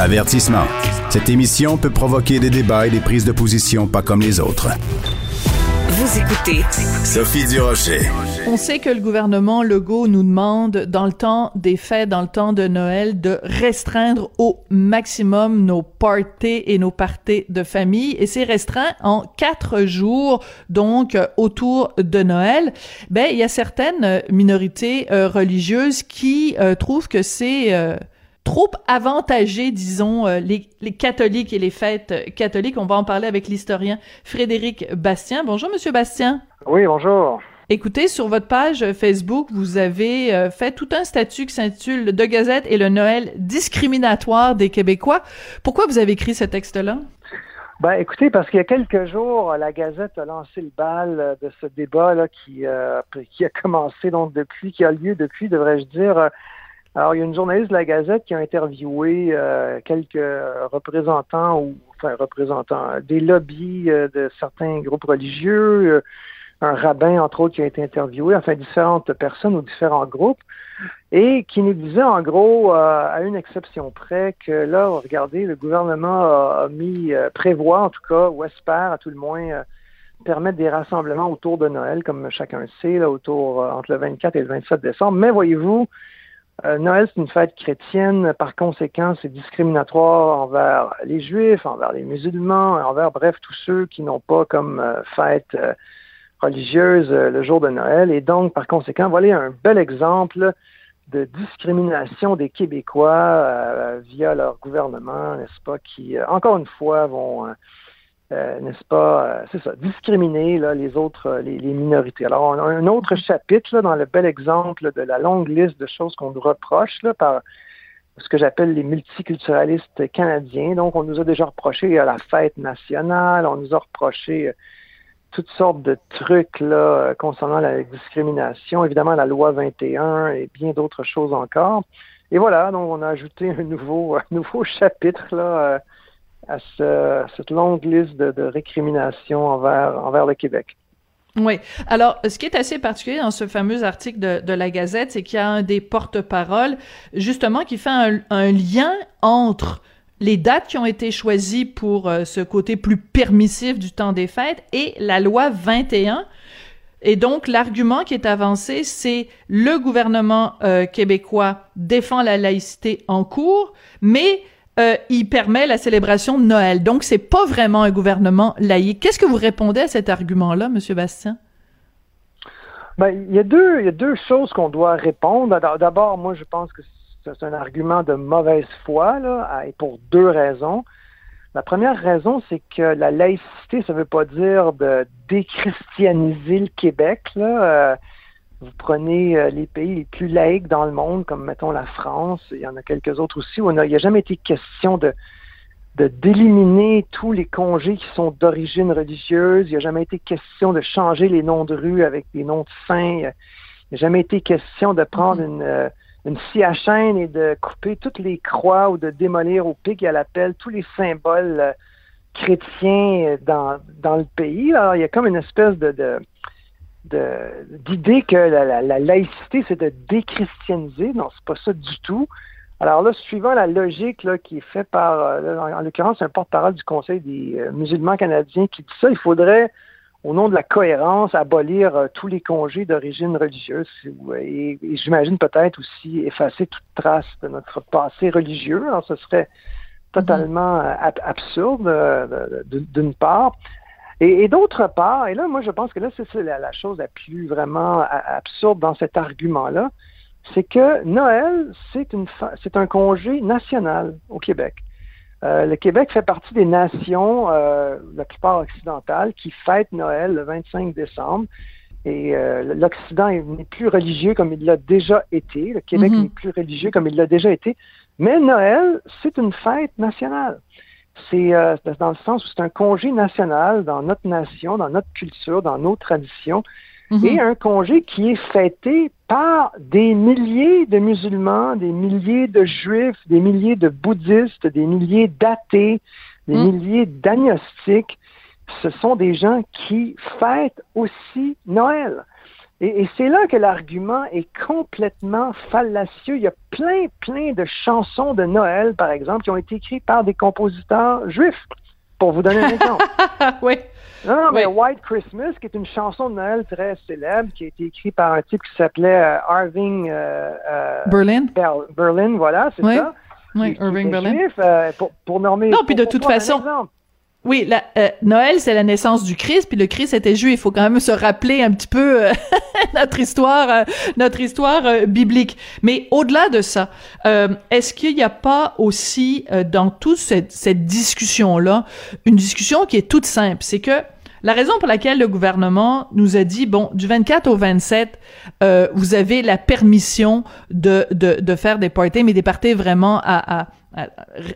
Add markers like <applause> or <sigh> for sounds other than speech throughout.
Avertissement. Cette émission peut provoquer des débats et des prises de position pas comme les autres. Vous écoutez Sophie Durocher. On sait que le gouvernement Legault nous demande, dans le temps des fêtes, dans le temps de Noël, de restreindre au maximum nos parties et nos parties de famille. Et c'est restreint en quatre jours, donc euh, autour de Noël. Ben, il y a certaines minorités euh, religieuses qui euh, trouvent que c'est trop avantagé, disons, euh, les, les, catholiques et les fêtes euh, catholiques. On va en parler avec l'historien Frédéric Bastien. Bonjour, Monsieur Bastien. Oui, bonjour. Écoutez, sur votre page Facebook, vous avez euh, fait tout un statut qui s'intitule De Gazette et le Noël discriminatoire des Québécois. Pourquoi vous avez écrit ce texte-là? Ben, écoutez, parce qu'il y a quelques jours, la Gazette a lancé le bal de ce débat-là qui, qui a commencé donc depuis, qui a lieu depuis, devrais-je dire, alors, il y a une journaliste de la Gazette qui a interviewé euh, quelques représentants ou enfin représentants des lobbies euh, de certains groupes religieux, euh, un rabbin entre autres qui a été interviewé, enfin différentes personnes ou différents groupes, et qui nous disait en gros, à une exception près, que là, regardez, le gouvernement a, mis, prévoit en tout cas, ou espère à tout le moins, permettre des rassemblements autour de Noël, comme chacun sait, là, autour entre le 24 et le 27 décembre. Mais voyez-vous, euh, Noël, c'est une fête chrétienne. Par conséquent, c'est discriminatoire envers les Juifs, envers les musulmans, envers, bref, tous ceux qui n'ont pas comme euh, fête euh, religieuse le jour de Noël. Et donc, par conséquent, voilà un bel exemple de discrimination des Québécois via leur gouvernement, n'est-ce pas, qui, encore une fois, vont euh, n'est-ce pas, euh, c'est ça, discriminer là, les autres, euh, les, minorités. Alors, on a un autre chapitre là, dans le bel exemple de la longue liste de choses qu'on nous reproche là, par ce que j'appelle les multiculturalistes canadiens. Donc, on nous a déjà reproché à la fête nationale, on nous a reproché toutes sortes de trucs là, concernant la discrimination, évidemment la loi 21 et bien d'autres choses encore. Et voilà, donc on a ajouté un nouveau, <laughs> un nouveau chapitre là, à cette longue liste de, récriminations envers, envers le Québec. Oui. Alors, ce qui est assez particulier dans ce fameux article de, la Gazette, c'est qu'il y a un des porte-paroles, justement, qui fait un, lien entre les dates qui ont été choisies pour euh, ce côté plus permissif du temps des fêtes et la loi 21. Et donc, l'argument qui est avancé, c'est le gouvernement euh, québécois défend la laïcité en cours, mais euh, il permet la célébration de Noël. Donc, c'est pas vraiment un gouvernement laïque. Qu'est-ce que vous répondez à cet argument-là, Monsieur Bastien? Ben, il y a deux, il y a deux choses qu'on doit répondre. D'abord, moi, je pense que c'est un argument de mauvaise foi, là, et pour deux raisons. La première raison, c'est que la laïcité, ça veut pas dire de déchristianiser le Québec. Euh, vous prenez euh, les pays les plus laïcs dans le monde, comme mettons la France, il y en a quelques autres aussi, où il n'y a jamais été question de d'éliminer tous les congés qui sont d'origine religieuse. Il n'y a jamais été question de changer les noms de rue avec des noms de saints. Il n'y a jamais été question de prendre une, euh, une scie à chaîne et de couper toutes les croix ou de démolir au pic et à la pelle tous les symboles euh, chrétiens dans, dans le pays. Alors, il y a comme une espèce de, de d'idée que la, laïcité, c'est de déchristianiser. Non, c'est pas ça du tout. Alors là, suivant la logique là, qui est faite par, euh, en, l'occurrence, un porte-parole du Conseil des euh, musulmans canadiens qui dit ça, il faudrait, au nom de la cohérence, abolir euh, tous les congés d'origine religieuse et, j'imagine peut-être aussi effacer toute trace de notre passé religieux. Alors, ce serait totalement absurde d'une part. Et, d'autre part, et là, moi, je pense que là, c'est la, chose la plus vraiment absurde dans cet argument-là, c'est que Noël, c'est une c'est un congé national au Québec. Euh, le Québec fait partie des nations, euh, la plupart occidentales, qui fêtent Noël le 25 décembre. Et euh, l'Occident n'est plus religieux comme il l'a déjà été. Le Québec mm-hmm. n'est plus religieux comme il l'a déjà été. Mais Noël, c'est une fête nationale. C'est euh, dans le sens où c'est un congé national dans notre nation, dans notre culture, dans nos traditions, Mhm. et un congé qui est fêté par des milliers de musulmans, des milliers de juifs, des milliers de bouddhistes, des milliers d'athées, des Mm. milliers d'agnostiques. Ce sont des gens qui fêtent aussi Noël. Et, et c'est là que l'argument est complètement fallacieux. Il y a plein, plein de chansons de Noël, par exemple, qui ont été écrites par des compositeurs juifs, pour vous donner un exemple. <laughs> oui. Non, non, mais Oui. White Christmas, qui est une chanson de Noël très célèbre, qui a été écrite par un type qui s'appelait euh, Irving euh, euh, Berlin. Ber- Berlin, voilà, c'est Oui. ça. Oui, Irving Berlin. juif, pour, pour nommer. Non, puis de toute façon- exemple. Oui, la, euh, Noël, c'est la naissance du Christ, puis le Christ était juif. Il faut quand même se rappeler un petit peu euh, <laughs> notre histoire, euh, notre histoire euh, biblique. Mais au-delà de ça, euh, est-ce qu'il n'y a pas aussi euh, dans toute cette, cette discussion-là une discussion qui est toute simple, c'est que la raison pour laquelle le gouvernement nous a dit bon du 24 au 27 euh, vous avez la permission de, de, de faire des parties mais des parties vraiment à, à- à-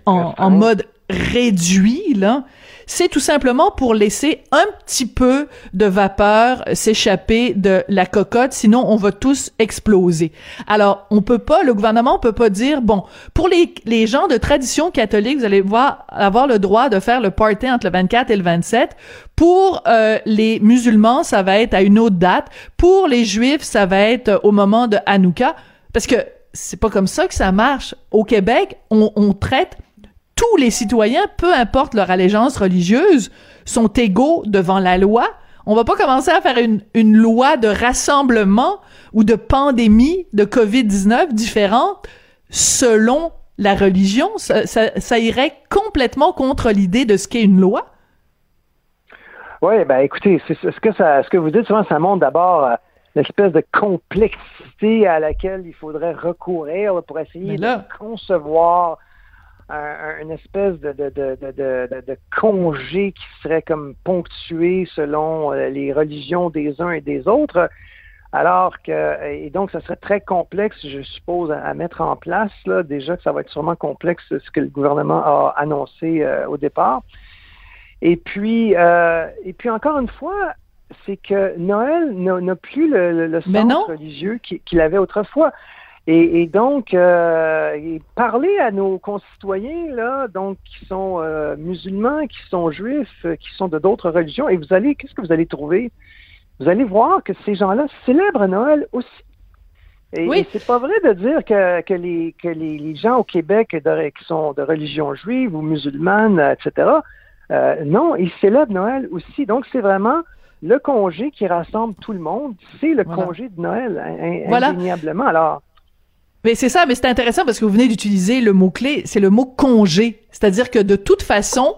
en, en mode réduit là c'est tout simplement pour laisser un petit peu de vapeur s'échapper de la cocotte, sinon on va tous exploser. Alors, on peut pas, le gouvernement peut pas dire, bon, pour les, les gens de tradition catholique, vous allez voir, avoir le droit de faire le party entre le 24 et le 27. Pour euh, les musulmans, ça va être à une autre date. Pour les juifs, ça va être au moment de Hanouka. Parce que c'est pas comme ça que ça marche. Au Québec, on, on traite tous les citoyens, peu importe leur allégeance religieuse, sont égaux devant la loi. On va pas commencer à faire une, une loi de rassemblement ou de pandémie de COVID-19 différente selon la religion. Ça, ça- ça irait complètement contre l'idée de ce qu'est une loi. Oui, ben écoutez, c'est ce que ça, ce que vous dites souvent, ça montre d'abord euh, l'espèce de complexité à laquelle il faudrait recourir pour essayer là- de concevoir un- un- une espèce de, congé qui serait comme ponctué selon euh, les religions des uns et des autres. Alors que, et donc, ça serait très complexe, je suppose, à, à mettre en place. Là. Déjà que ça va être sûrement complexe ce que le gouvernement a annoncé euh, au départ. Et puis, euh, et puis encore une fois, c'est que Noël n'a plus le, le- le Mais sens religieux qui- qu'il avait autrefois. Et, et donc, euh, et parler à nos concitoyens, là, donc, qui sont euh, musulmans, qui sont juifs, euh, qui sont de d'autres religions, et vous allez, qu'est-ce que vous allez trouver? Vous allez voir que ces gens-là célèbrent Noël aussi. Et, Oui. et c'est pas vrai de dire que, que, les, que les, les gens au Québec de- qui sont de religion juive ou musulmane, euh, etc., euh, non, ils célèbrent Noël aussi. Donc, c'est vraiment le congé qui rassemble tout le monde. C'est le Voilà. congé de Noël, in- in- Voilà. indéniablement. Alors, Mais c'est ça, mais c'est intéressant parce que vous venez d'utiliser le mot-clé, c'est le mot congé. C'est-à-dire que de toute façon,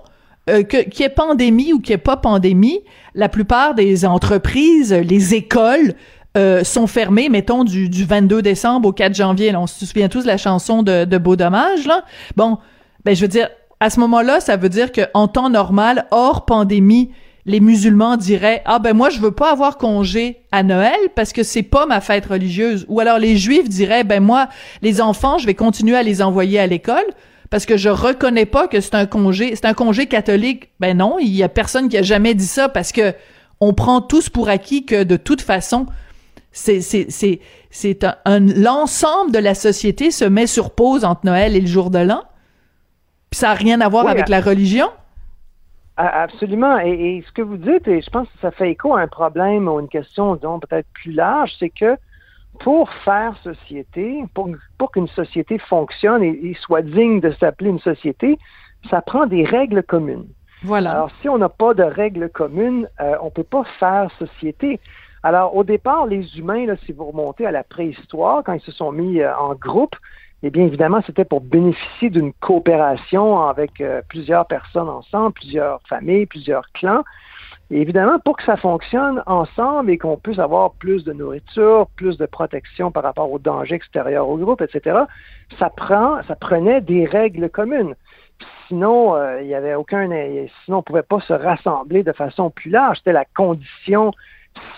euh, qu'il y ait pandémie ou qu'il n'y ait pas pandémie, la plupart des entreprises, les écoles euh, sont fermées, mettons, du, du 22 décembre au 4 janvier. On se souvient tous de la chanson de, de Beau Dommage, là. Bon, ben je veux dire, à ce moment-là, ça veut dire qu'en temps normal, hors pandémie, les musulmans diraient ah ben moi je veux pas avoir congé à Noël parce que c'est pas ma fête religieuse ou alors les juifs diraient ben moi les enfants je vais continuer à les envoyer à l'école parce que je reconnais pas que c'est un congé c'est un congé catholique ben non il y a personne qui a jamais dit ça parce que on prend tous pour acquis que de toute façon c'est c'est c'est c'est un, un- l'ensemble de la société se met sur pause entre Noël et le jour de l'an. Puis ça a rien à voir Oui, avec la religion. A- Absolument. Et, et ce que vous dites, et je pense que ça fait écho à un problème ou une question, disons, peut-être plus large, c'est que pour faire société, pour, pour qu'une société fonctionne et, et soit digne de s'appeler une société, ça prend des règles communes. voilà Alors, si on n'a pas de règles communes, euh, on ne peut pas faire société. Alors, au départ, les humains, là, si vous remontez à la préhistoire, quand ils se sont mis euh, en groupe, eh bien, évidemment, c'était pour bénéficier d'une coopération avec euh, plusieurs personnes ensemble, plusieurs familles, plusieurs clans. Et évidemment, pour que ça fonctionne ensemble et qu'on puisse avoir plus de nourriture, plus de protection par rapport aux dangers extérieurs au groupe, etc., ça prend, ça prenait des règles communes. Sinon, euh, il y avait aucun, sinon on pouvait pas se rassembler de façon plus large. C'était la condition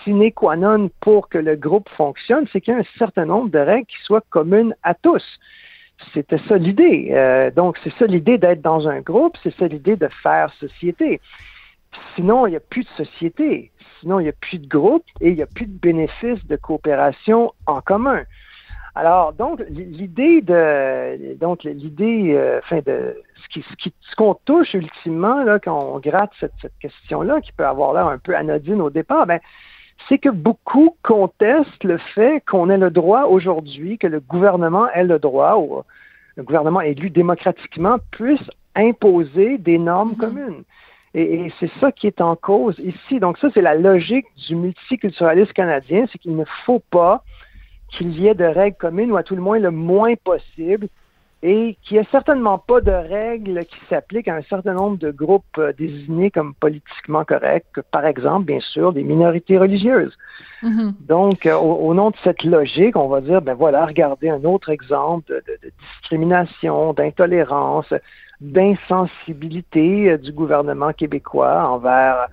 sine qua non pour que le groupe fonctionne, c'est qu'il y a un certain nombre de règles qui soient communes à tous. c'était ça l'idée. Euh, donc, c'est ça l'idée d'être dans un groupe, c'est ça l'idée de faire société. Sinon, il n'y a plus de société. Sinon, il n'y a plus de groupe et il n'y a plus de bénéfices de coopération en commun. Alors, donc, l'idée de, donc, l'idée, euh, enfin, de, ce qui, ce qui, ce qu'on touche ultimement, là, quand on gratte cette, cette question-là, qui peut avoir l'air un peu anodine au départ, ben, c'est que beaucoup contestent le fait qu'on ait le droit aujourd'hui, que le gouvernement ait le droit, ou le gouvernement élu démocratiquement puisse imposer des normes mm-hmm. communes. Et, c'est ça qui est en cause ici. Donc ça, c'est la logique du multiculturalisme canadien, c'est qu'il ne faut pas qu'il y ait de règles communes, ou à tout le moins le moins possible, et qu'il n'y ait certainement pas de règles qui s'appliquent à un certain nombre de groupes euh, désignés comme politiquement corrects, par exemple, bien sûr, des minorités religieuses. Mm-hmm. Donc, euh, au, nom de cette logique, on va dire, ben voilà, regardez un autre exemple de discrimination, d'intolérance, d'insensibilité euh, du gouvernement québécois envers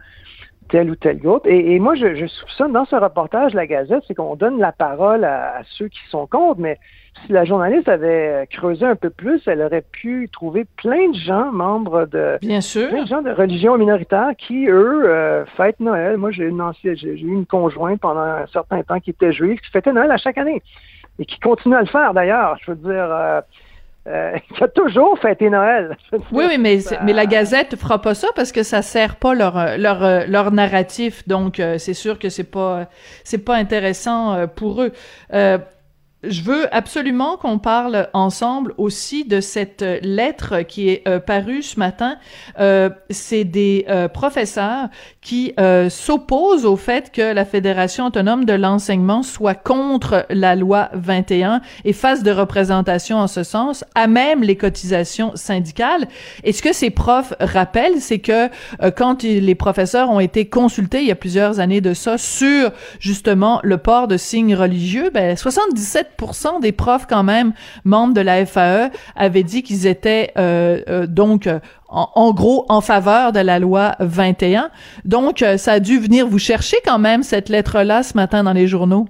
tel ou tel groupe. Et, moi, je, je, soupçonne dans ce reportage la Gazette, c'est qu'on donne la parole à, ceux qui sont contre, mais si la journaliste avait creusé un peu plus, elle aurait pu trouver plein de gens, membres de Bien sûr. plein de gens de religion minoritaire qui, eux, euh, fêtent Noël. Moi, j'ai une ancienne, j'ai eu une conjointe pendant un certain temps qui était juive, qui fêtait Noël à chaque année. Et qui continue à le faire d'ailleurs. Je veux dire, euh, euh, <laughs> qui a toujours fêté Noël. <laughs> Oui, oui, mais, mais la Gazette fera pas ça parce que ça sert pas leur leur leur narratif. Donc euh, c'est sûr que c'est pas c'est pas intéressant euh, pour eux je veux absolument qu'on parle ensemble aussi de cette lettre qui est euh, parue ce matin. Euh, c'est des euh, professeurs qui euh, s'opposent au fait que la Fédération autonome de l'enseignement soit contre la loi 21 et fasse de représentation en ce sens, à même les cotisations syndicales. Et ce que ces profs rappellent, c'est que quand les professeurs ont été consultés il y a plusieurs années de ça sur justement le port de signes religieux, ben 77 des profs quand même membres de la FAE avaient dit qu'ils étaient euh, euh, donc en, gros en faveur de la loi 21. Donc euh, ça a dû venir vous chercher quand même cette lettre-là ce matin dans les journaux?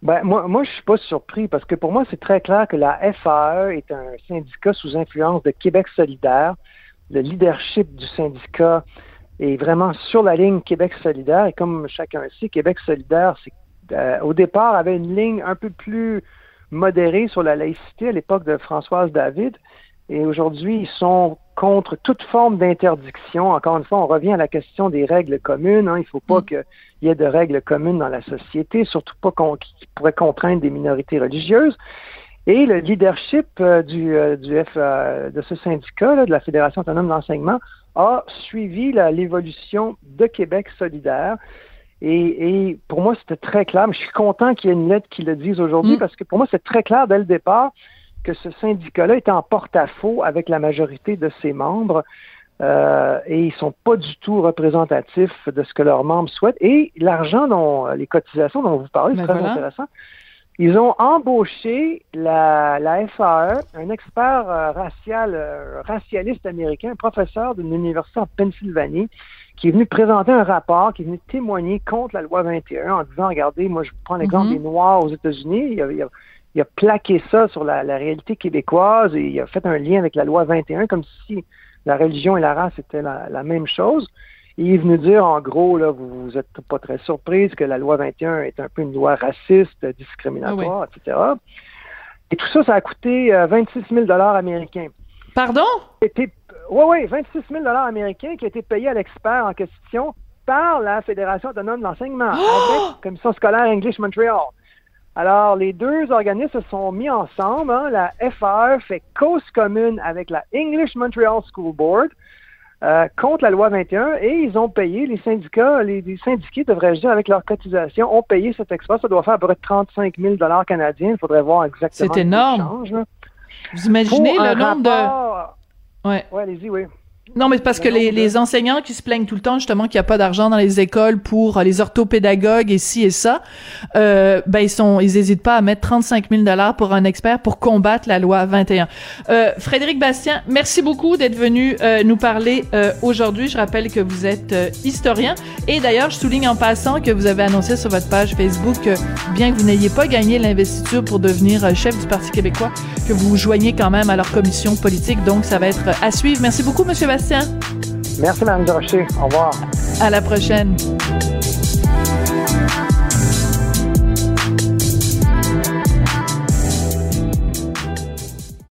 Ben, moi, moi, je suis pas surpris parce que pour moi, c'est très clair que la FAE est un syndicat sous influence de Québec solidaire. Le leadership du syndicat est vraiment sur la ligne Québec solidaire. Et comme chacun sait, Québec solidaire, c'est euh, au départ, avait une ligne un peu plus modérée sur la laïcité à l'époque de Françoise David. Et aujourd'hui, ils sont contre toute forme d'interdiction. Encore une fois, on revient à la question des règles communes. Hein. Il ne faut pas mm. qu'il y ait de règles communes dans la société, surtout pas qui pourraient contraindre des minorités religieuses. Et le leadership euh, du, euh, du F, de ce syndicat, de la Fédération autonome d'enseignement, a suivi l'évolution de Québec solidaire. Et, pour moi, c'était très clair. Mais je suis content qu'il y ait une lettre qui le dise aujourd'hui mm. parce que pour moi, c'est très clair dès le départ que ce syndicat-là était en porte-à-faux avec la majorité de ses membres. Euh, et ils sont pas du tout représentatifs de ce que leurs membres souhaitent. Et l'argent dont les cotisations dont vous parlez, c'est ben très intéressant. Ils ont embauché la, la FAE, un expert euh, racial, euh, racialiste américain, professeur d'une université en Pennsylvanie, qui est venu présenter un rapport, qui est venu témoigner contre la loi 21 en disant, regardez, moi je prends l'exemple mhm. des Noirs aux États-Unis, il a, plaqué ça sur la, réalité québécoise et il a fait un lien avec la loi 21 comme si la religion et la race étaient la, même chose. Il est venu dire, en gros, là, vous, vous êtes pas très surprise que la loi 21 est un peu une loi raciste, discriminatoire, ah etc. Et tout ça, ça a coûté 26 euh, 000 américains. Pardon? Oui, oui, 26 000 américains qui a été payés à l'expert en question par la Fédération autonome de l'enseignement, oh! avec la Commission scolaire English Montreal. Alors, les deux organismes se sont mis ensemble. Hein. La FR fait cause commune avec la English Montreal School Board euh, contre la loi 21 et ils ont payé, les syndicats, les, syndiqués, devrais-je dire, avec leur cotisation, ont payé cet expert. Ça doit faire à peu près 35 000 canadiens. Il faudrait voir exactement. C'est énorme. Vous imaginez le nombre de Ouais. Ouais, allez-y, oui. Non, mais parce que les, les, enseignants qui se plaignent tout le temps justement qu'il n'y a pas d'argent dans les écoles pour euh, les orthopédagogues et ci et ça, euh, ben ils sont, ils hésitent pas à mettre 35 000 dollars pour un expert pour combattre la loi 21. Euh, Frédéric Bastien, merci beaucoup d'être venu euh, nous parler euh, aujourd'hui. Je rappelle que vous êtes historien et d'ailleurs je souligne en passant que vous avez annoncé sur votre page Facebook que bien que vous n'ayez pas gagné l'investiture pour devenir chef du Parti québécois, que vous vous joignez quand même à leur commission politique. Donc, ça va être à suivre. Merci beaucoup, Monsieur Bastien. Merci, Mme Durocher. Au revoir. À la prochaine.